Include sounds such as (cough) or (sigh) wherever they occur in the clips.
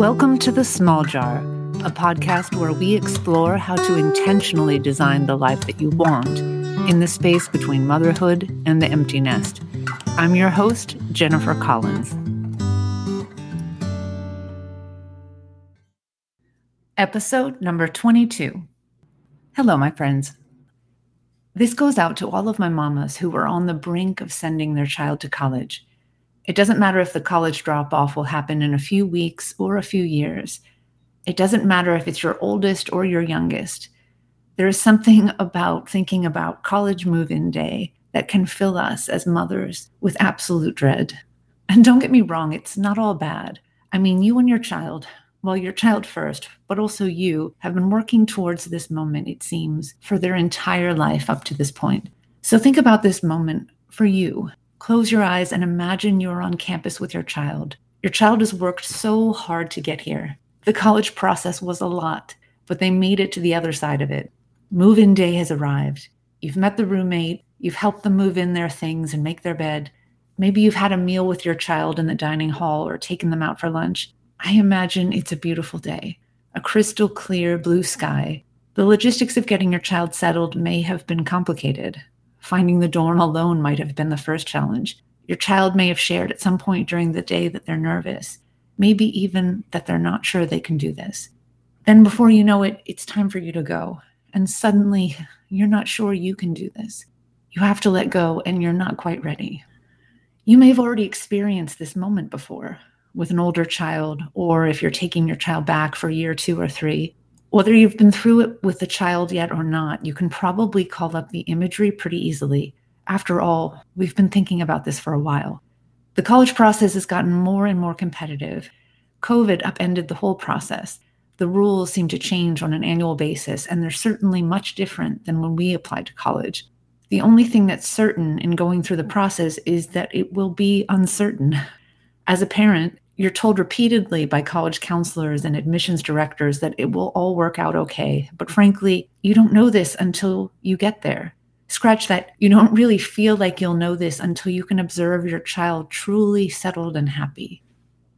Welcome to The Small Jar, a podcast where we explore how to intentionally design the life that you want in the space between motherhood and the empty nest. I'm your host, Jennifer Collins. Episode number 22. Hello, my friends. This goes out to all of my mamas who are on the brink of sending their child to college. It doesn't matter if the college drop off will happen in a few weeks or a few years. It doesn't matter if it's your oldest or your youngest. There is something (laughs) about thinking about college move in day that can fill us as mothers with absolute dread. And don't get me wrong, it's not all bad. I mean, you and your child, well, your child first, but also you, have been working towards this moment, it seems, for their entire life up to this point. So think about this moment for you Close your eyes and imagine you're on campus with your child. Your child has worked so hard to get here. The college process was a lot, but they made it to the other side of it. Move in day has arrived. You've met the roommate, you've helped them move in their things and make their bed. Maybe you've had a meal with your child in the dining hall or taken them out for lunch. I imagine it's a beautiful day, a crystal clear blue sky. The logistics of getting your child settled may have been complicated. Finding the dorm alone might have been the first challenge. Your child may have shared at some point during the day that they're nervous, maybe even that they're not sure they can do this. Then, before you know it, it's time for you to go. And suddenly, you're not sure you can do this. You have to let go, and you're not quite ready. You may have already experienced this moment before with an older child, or if you're taking your child back for year two or three, whether you've been through it with the child yet or not, you can probably call up the imagery pretty easily. After all, we've been thinking about this for a while. The college process has gotten more and more competitive. COVID upended the whole process. The rules seem to change on an annual basis, and they're certainly much different than when we applied to college. The only thing that's certain in going through the process is that it will be uncertain. As a parent, you're told repeatedly by college counselors and admissions directors that it will all work out okay. But frankly, you don't know this until you get there. Scratch that, you don't really feel like you'll know this until you can observe your child truly settled and happy.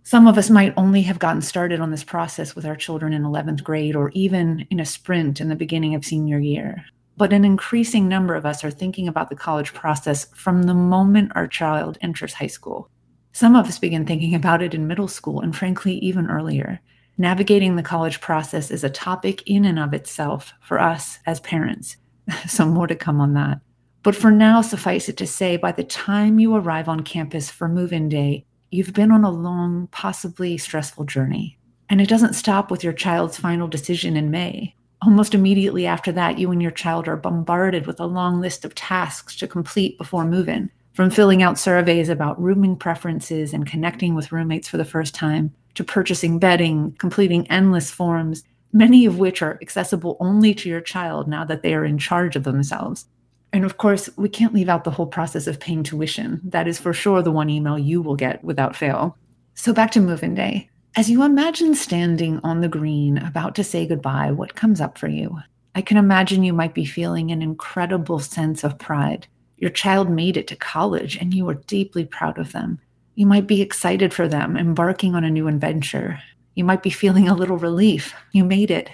Some of us might only have gotten started on this process with our children in 11th grade or even in a sprint in the beginning of senior year. But an increasing number of us are thinking about the college process from the moment our child enters high school. Some of us begin thinking about it in middle school and, frankly, even earlier. Navigating the college process is a topic in and of itself for us as parents. (laughs) so, more to come on that. But for now, suffice it to say, by the time you arrive on campus for move in day, you've been on a long, possibly stressful journey. And it doesn't stop with your child's final decision in May. Almost immediately after that, you and your child are bombarded with a long list of tasks to complete before move in from filling out surveys about rooming preferences and connecting with roommates for the first time, to purchasing bedding, completing endless forms, many of which are accessible only to your child now that they are in charge of themselves. And of course, we can't leave out the whole process of paying tuition. That is for sure the one email you will get without fail. So back to move in day. As you imagine standing on the green about to say goodbye, what comes up for you? I can imagine you might be feeling an incredible sense of pride your child made it to college and you are deeply proud of them. You might be excited for them, embarking on a new adventure. You might be feeling a little relief. You made it.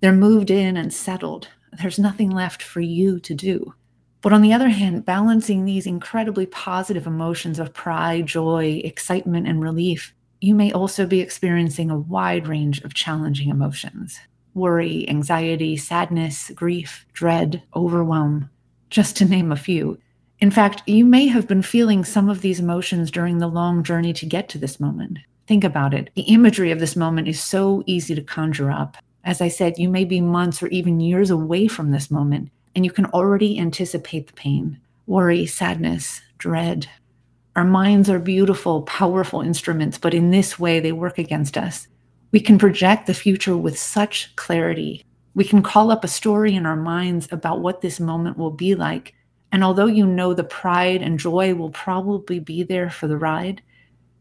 They're moved in and settled. There's nothing left for you to do. But on the other hand, balancing these incredibly positive emotions of pride, joy, excitement, and relief, you may also be experiencing a wide range of challenging emotions worry, anxiety, sadness, grief, dread, overwhelm, just to name a few. In fact, you may have been feeling some of these emotions during the long journey to get to this moment. Think about it. The imagery of this moment is so easy to conjure up. As I said, you may be months or even years away from this moment, and you can already anticipate the pain, worry, sadness, dread. Our minds are beautiful, powerful instruments, but in this way, they work against us. We can project the future with such clarity. We can call up a story in our minds about what this moment will be like and although you know the pride and joy will probably be there for the ride,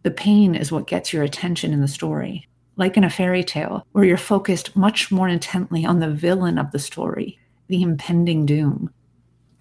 the pain is what gets your attention in the story. Like in a fairy tale, where you're focused much more intently on the villain of the story, the impending doom.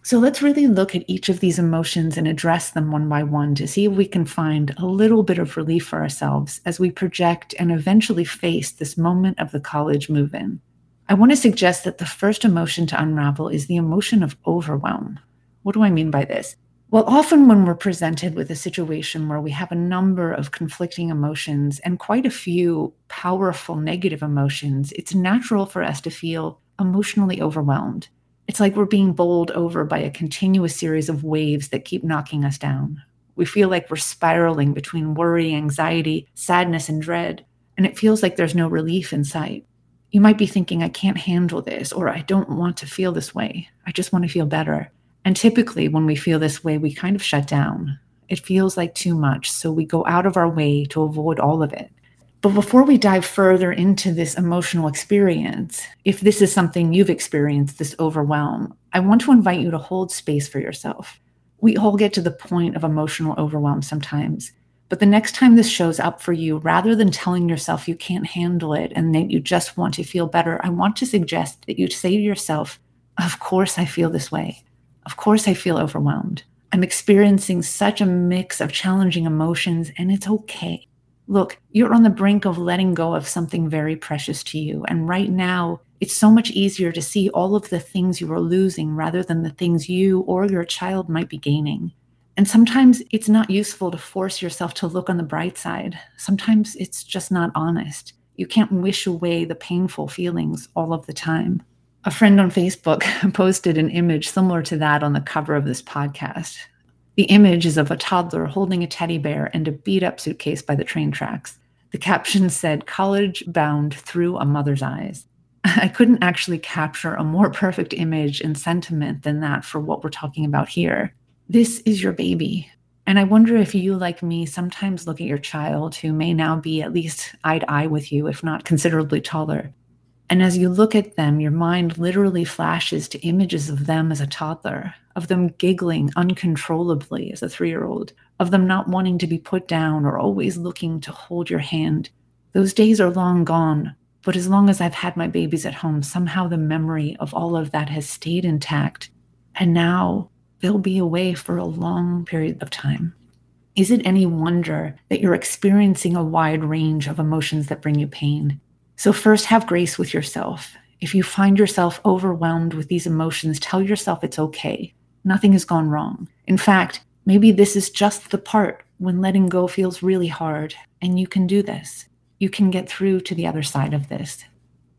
So let's really look at each of these emotions and address them one by one to see if we can find a little bit of relief for ourselves as we project and eventually face this moment of the college move in. I want to suggest that the first emotion to unravel is the emotion of overwhelm. What do I mean by this? Well, often when we're presented with a situation where we have a number of conflicting emotions and quite a few powerful negative emotions, it's natural for us to feel emotionally overwhelmed. It's like we're being bowled over by a continuous series of waves that keep knocking us down. We feel like we're spiraling between worry, anxiety, sadness, and dread, and it feels like there's no relief in sight. You might be thinking, I can't handle this, or I don't want to feel this way. I just want to feel better. And typically, when we feel this way, we kind of shut down. It feels like too much, so we go out of our way to avoid all of it. But before we dive further into this emotional experience, if this is something you've experienced, this overwhelm, I want to invite you to hold space for yourself. We all get to the point of emotional overwhelm sometimes. But the next time this shows up for you, rather than telling yourself you can't handle it and that you just want to feel better, I want to suggest that you say to yourself, Of course, I feel this way. Of course, I feel overwhelmed. I'm experiencing such a mix of challenging emotions, and it's okay. Look, you're on the brink of letting go of something very precious to you. And right now, it's so much easier to see all of the things you are losing rather than the things you or your child might be gaining. And sometimes it's not useful to force yourself to look on the bright side. Sometimes it's just not honest. You can't wish away the painful feelings all of the time. A friend on Facebook (laughs) posted an image similar to that on the cover of this podcast. The image is of a toddler holding a teddy bear and a beat up suitcase by the train tracks. The caption said, College bound through a mother's eyes. (laughs) I couldn't actually capture a more perfect image and sentiment than that for what we're talking about here. This is your baby. And I wonder if you, like me, sometimes look at your child who may now be at least eye to eye with you, if not considerably taller, and as you look at them, your mind literally flashes to images of them as a toddler, of them giggling uncontrollably as a three year old, of them not wanting to be put down or always looking to hold your hand. Those days are long gone, but as long as I've had my babies at home, somehow the memory of all of that has stayed intact. And now they'll be away for a long period of time. Is it any wonder that you're experiencing a wide range of emotions that bring you pain? So, first, have grace with yourself. If you find yourself overwhelmed with these emotions, tell yourself it's okay. Nothing has gone wrong. In fact, maybe this is just the part when letting go feels really hard, and you can do this. You can get through to the other side of this.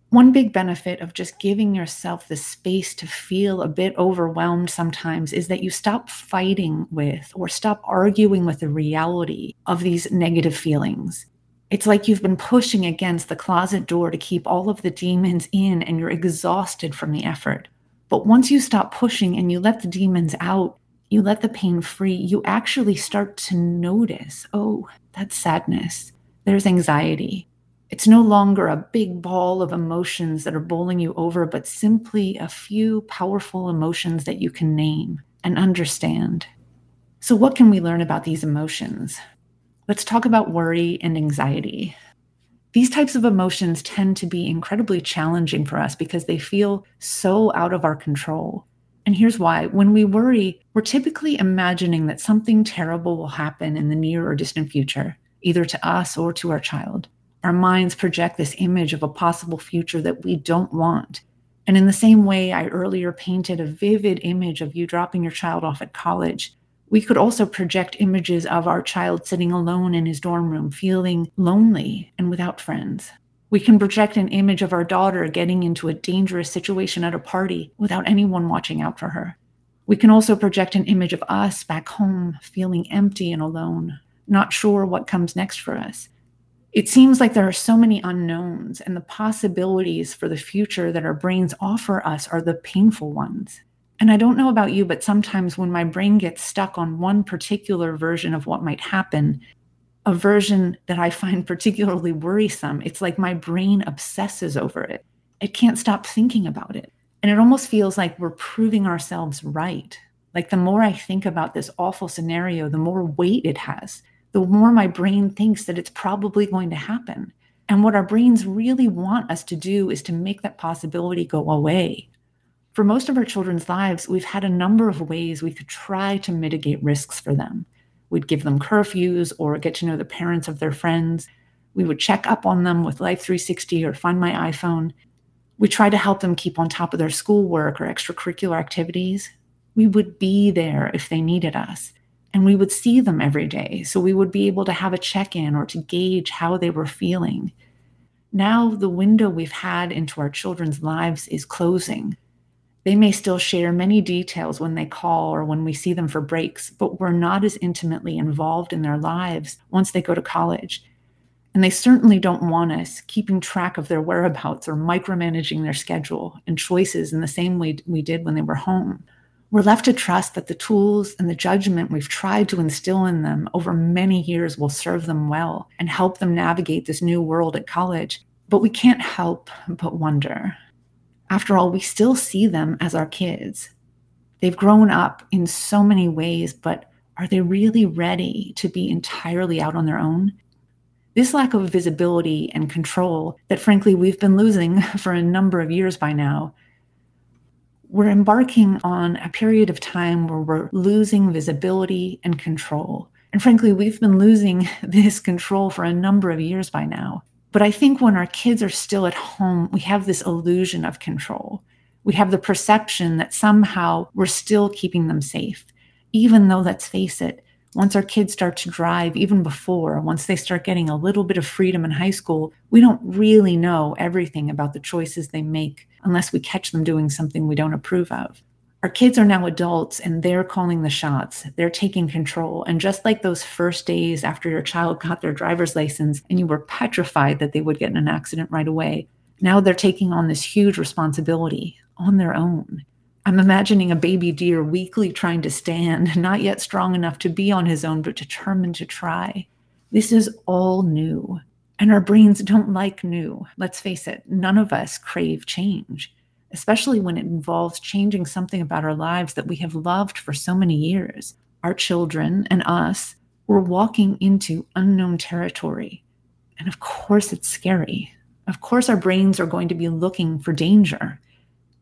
One big benefit of just giving yourself the space to feel a bit overwhelmed sometimes is that you stop fighting with or stop arguing with the reality of these negative feelings. It's like you've been pushing against the closet door to keep all of the demons in and you're exhausted from the effort. But once you stop pushing and you let the demons out, you let the pain free, you actually start to notice oh, that's sadness. There's anxiety. It's no longer a big ball of emotions that are bowling you over, but simply a few powerful emotions that you can name and understand. So, what can we learn about these emotions? Let's talk about worry and anxiety. These types of emotions tend to be incredibly challenging for us because they feel so out of our control. And here's why when we worry, we're typically imagining that something terrible will happen in the near or distant future, either to us or to our child. Our minds project this image of a possible future that we don't want. And in the same way, I earlier painted a vivid image of you dropping your child off at college we could also project images of our child sitting alone in his dorm room, feeling lonely and without friends. We can project an image of our daughter getting into a dangerous situation at a party without anyone watching out for her. We can also project an image of us back home, feeling empty and alone, not sure what comes next for us. It seems like there are so many unknowns, and the possibilities for the future that our brains offer us are the painful ones. And I don't know about you, but sometimes when my brain gets stuck on one particular version of what might happen, a version that I find (laughs) particularly worrisome, it's like my brain obsesses over it. It can't stop thinking about it. And it almost feels like we're proving ourselves right. Like the more I think about this awful scenario, the more weight it has, the more my brain thinks that it's probably going to happen. And what our brains really want us to do is to make that possibility go away For most of our children's lives, we've had a number of ways we could try to mitigate risks for them. We'd give them curfews or get to know the parents of their friends. We would check up on them with Life 360 or Find My iPhone. We tried to help them keep on top of their schoolwork or extracurricular activities. We would be there if they needed us, and we would see them every day. So we would be able to have a check in or to gauge how they were feeling. Now, the window we've had into our children's lives is closing. They may still share many details when they call or when we see them for breaks, but we're not as intimately involved in their lives once they go to college. And they certainly don't want us keeping track of their whereabouts or micromanaging their schedule and choices in the same way we did when they were home. We're left to trust that the tools and the judgment we've tried to instill in them over many years will serve them well and help them navigate this new world at college. But we can't help but wonder after all, we still see them as our kids. They've grown up in so many ways, but are they really ready to be entirely out on their own? This lack of visibility and control that, frankly, we've been losing (laughs) for a number of years by now, we're embarking on a period of time where we're losing visibility and control. And frankly, we've been losing (laughs) this control for a number of years by now. But I think when our kids are still at home, we have this illusion of control. We have the perception that somehow we're still keeping them safe, even though, let's face it, once our kids start to drive, even before, once they start getting a little bit of freedom in high school, we don't really know everything about the choices they make unless we catch them doing something we don't approve of our kids are now adults and they're calling the shots. They're taking control. And just like those first days after your child got their driver's license and you were petrified that they would get in an accident right away, now they're taking on this huge responsibility on their own. I'm imagining a baby deer weakly trying to stand, (laughs) not yet strong enough to be on his own, but determined to try. This is all new. And our brains don't like new. Let's face it, none of us crave change especially when it involves changing something about our lives that we have loved for so many years. Our children and us, we're walking into unknown territory. And of course, it's scary. Of course, our brains are going to be looking for danger.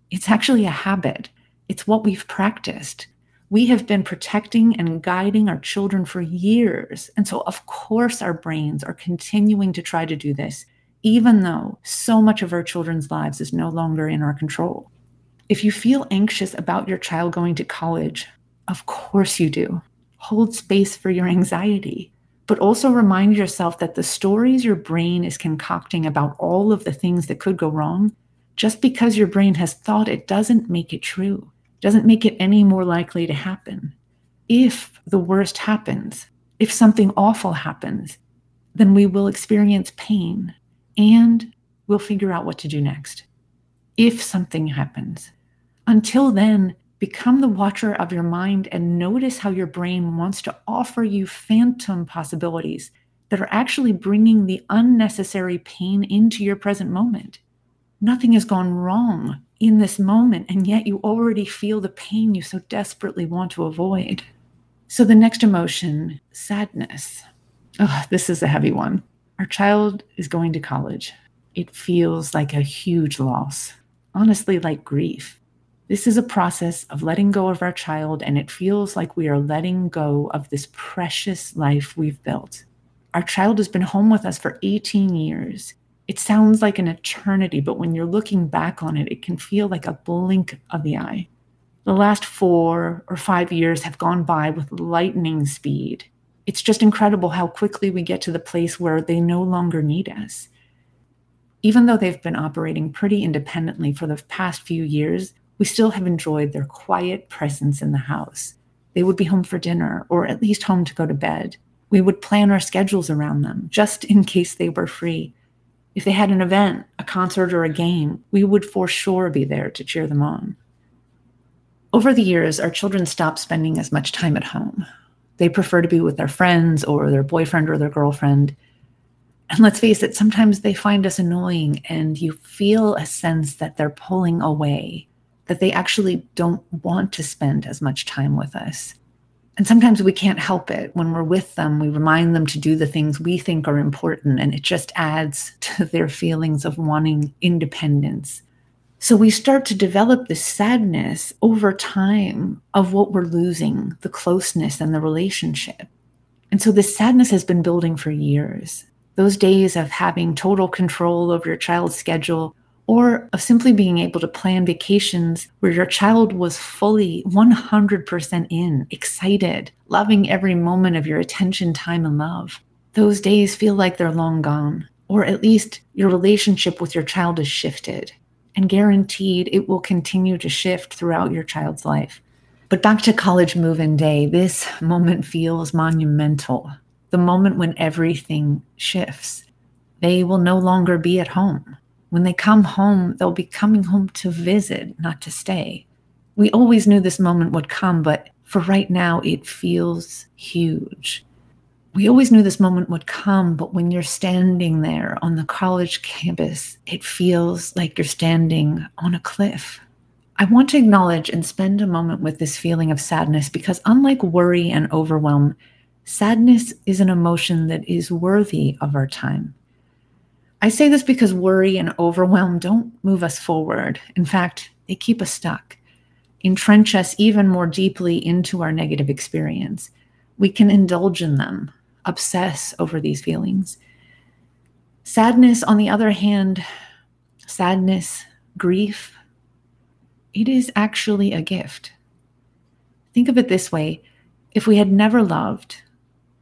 It's actually a habit, it's what we've practiced. We have been protecting and guiding our children for years. And so, of course, our brains are continuing to try to do this even though so much of our children's lives is no longer in our control. If you feel anxious about your child going to college, of course you do. Hold space for your anxiety, but also remind yourself that the stories your brain is concocting about all of the things that could go wrong, just because your brain has thought it doesn't make it true, doesn't make it any more likely to happen. If the worst happens, if something awful happens, then we will experience pain and we'll figure out what to do next if something happens. Until then, become the watcher of your mind and notice how your brain wants to offer you phantom possibilities that are actually bringing the unnecessary pain into your present moment. Nothing has gone wrong in this moment, and yet you already feel the pain you so desperately want to avoid. So, the next emotion, sadness. Oh, this is a heavy one. Our child is going to college. It feels like a huge loss, honestly, like grief. This is a process of letting go of our child, and it feels like we are letting go of this precious life we've built. Our child has been home with us for 18 years. It sounds like an eternity, but when you're looking back on it, it can feel like a blink of the eye. The last four or five years have gone by with lightning speed it's just incredible how quickly we get to the place where they no longer need us. Even though they've been operating pretty independently for the past few years, we still have enjoyed their quiet presence in the house. They would be home for dinner, or at least home to go to bed. We would plan our schedules around them, just in case they were free. If they had an event, a concert, or a game, we would for sure be there to cheer them on. Over the years, our children stopped spending as much time at home. They prefer to be with their friends or their boyfriend or their girlfriend. And let's face it, sometimes they find us annoying, and you feel a sense that they're pulling away, that they actually don't want to spend as much time with us. And sometimes we can't help it. When we're with them, we remind them to do the things we think are important, and it just adds (laughs) to their feelings of wanting independence. So we start to develop this sadness over time of what we're losing, the closeness and the relationship. And so this sadness has been building for years. Those days of having total control over your child's schedule or of simply being able to plan vacations where your child was fully 100% in, excited, loving every moment of your attention, time, and love. Those days feel like they're long gone, or at least your relationship with your child has shifted and guaranteed it will continue to shift throughout your child's life. But back to college move in day, this moment feels monumental. The moment when everything shifts. They will no longer be at home. When they come home, they'll be coming home to visit, not to stay. We always knew this moment would come, but for right now, it feels huge we always knew this moment would come, but when you're standing there on the college campus, it feels like you're standing on a cliff. I want to acknowledge and spend a moment with this feeling of sadness because, unlike worry and overwhelm, sadness is an emotion that is worthy of our time. I say this because worry and overwhelm don't move us forward. In fact, they keep us stuck, entrench us even more deeply into our negative experience. We can indulge in them, obsess over these feelings. Sadness, on the other hand, sadness, grief, it is actually a gift. Think of it this way if we had never loved,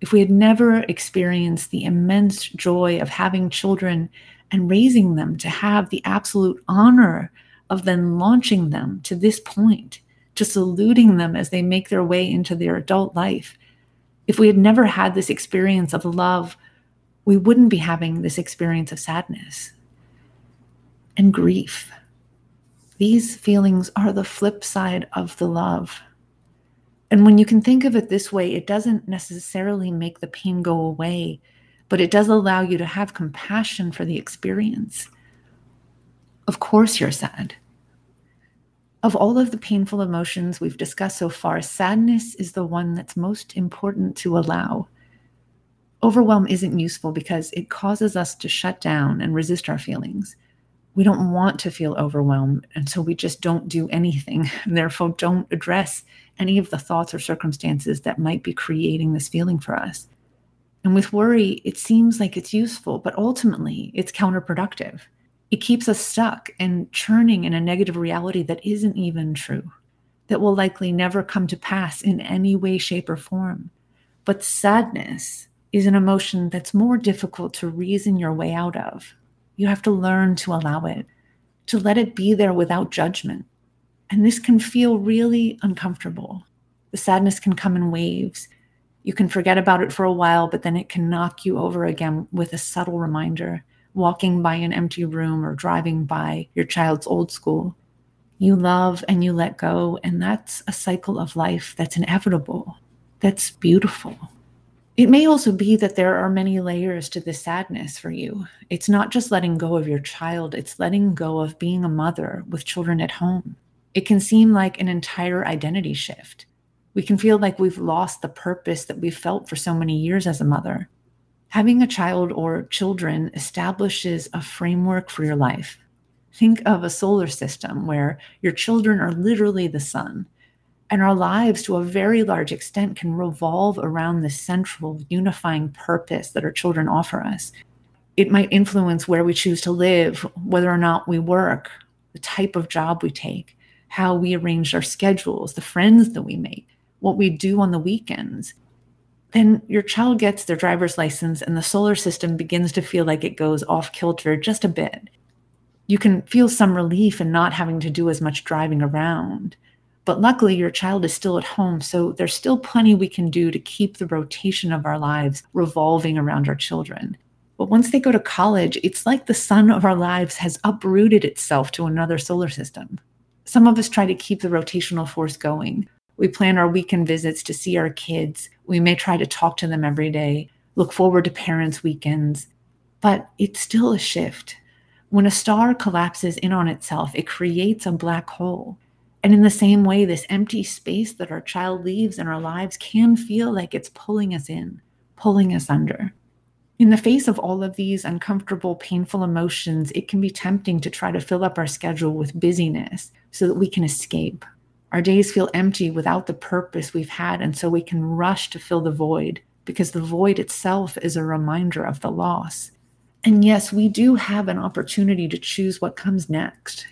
if we had never experienced the immense joy of having children and raising them to have the absolute honor of then launching them to this point, to saluting them as they make their way into their adult life, if we had never had this experience of love, we wouldn't be having this experience of sadness and grief. These feelings are the flip side of the love. And when you can think of it this way, it doesn't necessarily make the pain go away, but it does allow you to have compassion for the experience. Of course, you're sad. Of all of the painful emotions we've discussed so far, sadness is the one that's most important to allow. Overwhelm isn't useful because it causes us to shut down and resist our feelings. We don't want to feel overwhelmed, and so we just don't do anything, (laughs) and therefore don't address any of the thoughts or circumstances that might be creating this feeling for us. And with worry, it seems like it's useful, but ultimately it's counterproductive it keeps us stuck and churning in a negative reality that isn't even true, that will likely never come to pass in any way, shape, or form. But sadness is an emotion that's more difficult to reason your way out of. You have to learn to allow it, to let it be there without judgment. And this can feel really uncomfortable. The sadness can come in waves. You can forget about it for a while, but then it can knock you over again with a subtle reminder walking by an empty room or driving by your child's old school. You love and you let go, and that's a cycle of life that's inevitable. That's beautiful. It may also be that there are many layers to this sadness for you. It's not just letting go of your child, it's letting go of being a mother with children at home. It can seem like an entire identity shift. We can feel like we've lost the purpose that we've felt for so many years as a mother. Having a child or children establishes a framework for your life. Think of a solar system where your children are literally the sun, and our lives, to a very large extent, can revolve around the central unifying purpose that our children offer us. It might influence where we choose to live, whether or not we work, the type of job we take, how we arrange our schedules, the friends that we make, what we do on the weekends then your child gets their driver's license and the solar system begins to feel like it goes off kilter just a bit. You can feel some relief in not having to do as much driving around. But luckily, your child is still at home, so there's still plenty we can do to keep the rotation of our lives revolving around our children. But once they go to college, it's like the sun of our lives has uprooted itself to another solar system. Some of us try to keep the rotational force going, we plan our weekend visits to see our kids. We may try to talk to them every day, look forward to parents' weekends, but it's still a shift. When a star collapses in on itself, it creates a black hole. And in the same way, this empty space that our child leaves in our lives can feel like it's pulling us in, pulling us under. In the face of all of these uncomfortable, painful emotions, it can be tempting to try to fill up our schedule with busyness so that we can escape. Our days feel empty without the purpose we've had, and so we can rush to fill the void because the void itself is a reminder of the loss. And yes, we do have an opportunity to choose what comes next.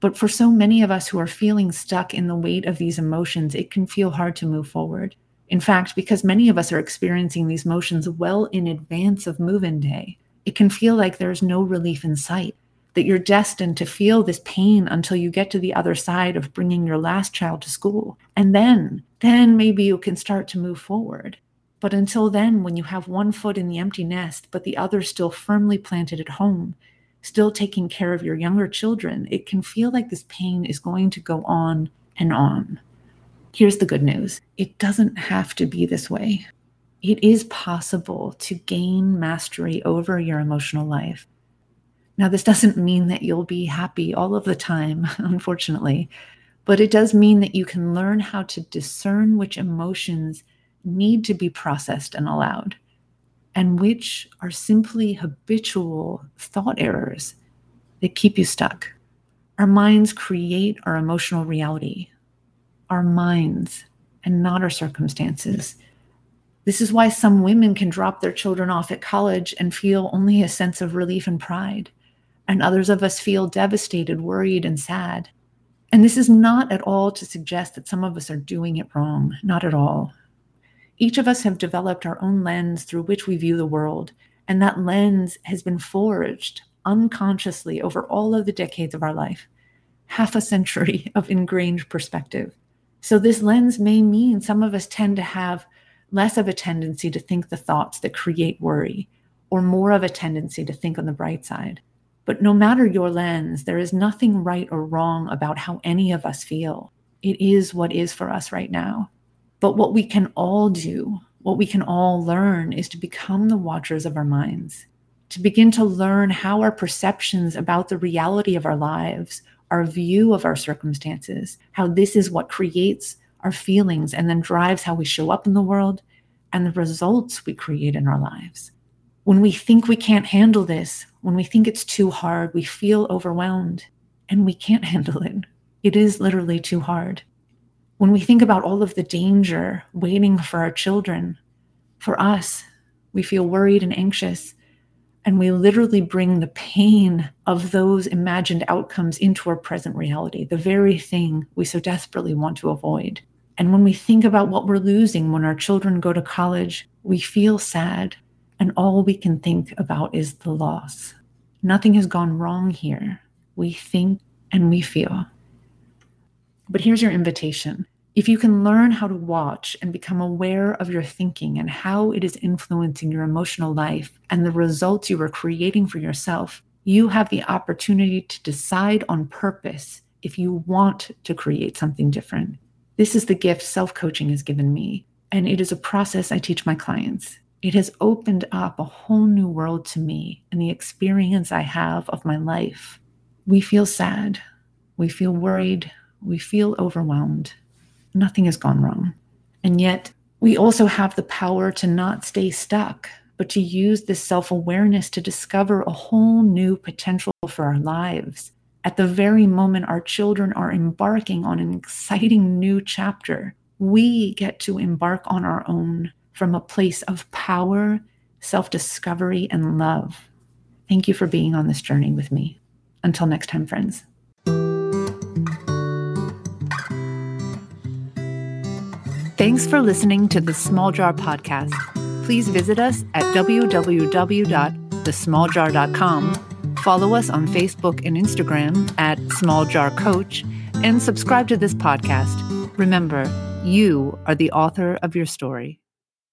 But for so many of us who are feeling stuck in the weight of these emotions, it can feel hard to move forward. In fact, because many of us are experiencing these motions well in advance of move in day, it can feel like there's no relief in sight, that you're destined to feel this pain until you get to the other side of bringing your last child to school. And then, then maybe you can start to move forward. But until then, when you have one foot in the empty nest, but the other still firmly planted at home, still taking care of your younger children, it can feel like this pain is going to go on and on. Here's the good news it doesn't have to be this way. It is possible to gain mastery over your emotional life. Now, this doesn't mean that you'll be happy all of the time, (laughs) unfortunately, but it does mean that you can learn how to discern which emotions need to be processed and allowed, and which are simply habitual thought errors that keep you stuck. Our minds create our emotional reality our minds and not our circumstances. This is why some women can drop their children off at college and feel only a sense of relief and pride, and others of us feel devastated, worried, and sad. And this is not at all to suggest that some of us are doing it wrong, not at all. Each of us have developed our own lens through which we view the world, and that lens has been forged unconsciously over all of the decades of our life, half a century (laughs) of ingrained perspective. So, this lens may mean some of us tend to have less of a tendency to think the thoughts that create worry, or more of a tendency to think on the bright side. But no matter your lens, there is nothing right or wrong about how any of us feel. It is what is for us right now. But what we can all do, what we can all learn, is to become the watchers of our minds, to begin to learn how our perceptions about the reality of our lives our view of our circumstances, how this is what creates our feelings and then drives how we show up in the world and the results we create in our lives. When we think we can't handle this, when we think it's too hard, we feel overwhelmed and we can't (laughs) handle it. It is literally too hard. When we think about all of the danger waiting for our children, for us, we feel worried and anxious and we literally bring the pain of those imagined outcomes into our present reality, the very thing we so desperately want to avoid. And when we think about what we're losing when our children go to college, we feel sad, and all we can think about is the loss. Nothing has gone wrong here. We think and we feel. But here's your invitation if you can learn how to watch and become aware of your thinking and how it is influencing your emotional life and the results you are creating for yourself, you have the opportunity to decide on purpose if you want to create something different. This is the gift self coaching has given me, and it is a process I teach my clients. It has opened up a whole new world to me and the experience I have of my life. We feel sad, we feel worried, we feel overwhelmed nothing has gone wrong. And yet, we also have the power to not stay stuck, but to use this self awareness to discover a whole new potential for our lives. At the very moment our children are embarking on an exciting new chapter, we get to embark on our own from a place of power, self discovery, and love. Thank you for being on this journey with me. Until next time, friends. Thanks for listening to the Small Jar Podcast. Please visit us at www.thesmalljar.com. Follow us on Facebook and Instagram at Small Jar Coach and subscribe to this podcast. Remember, you are the author of your story.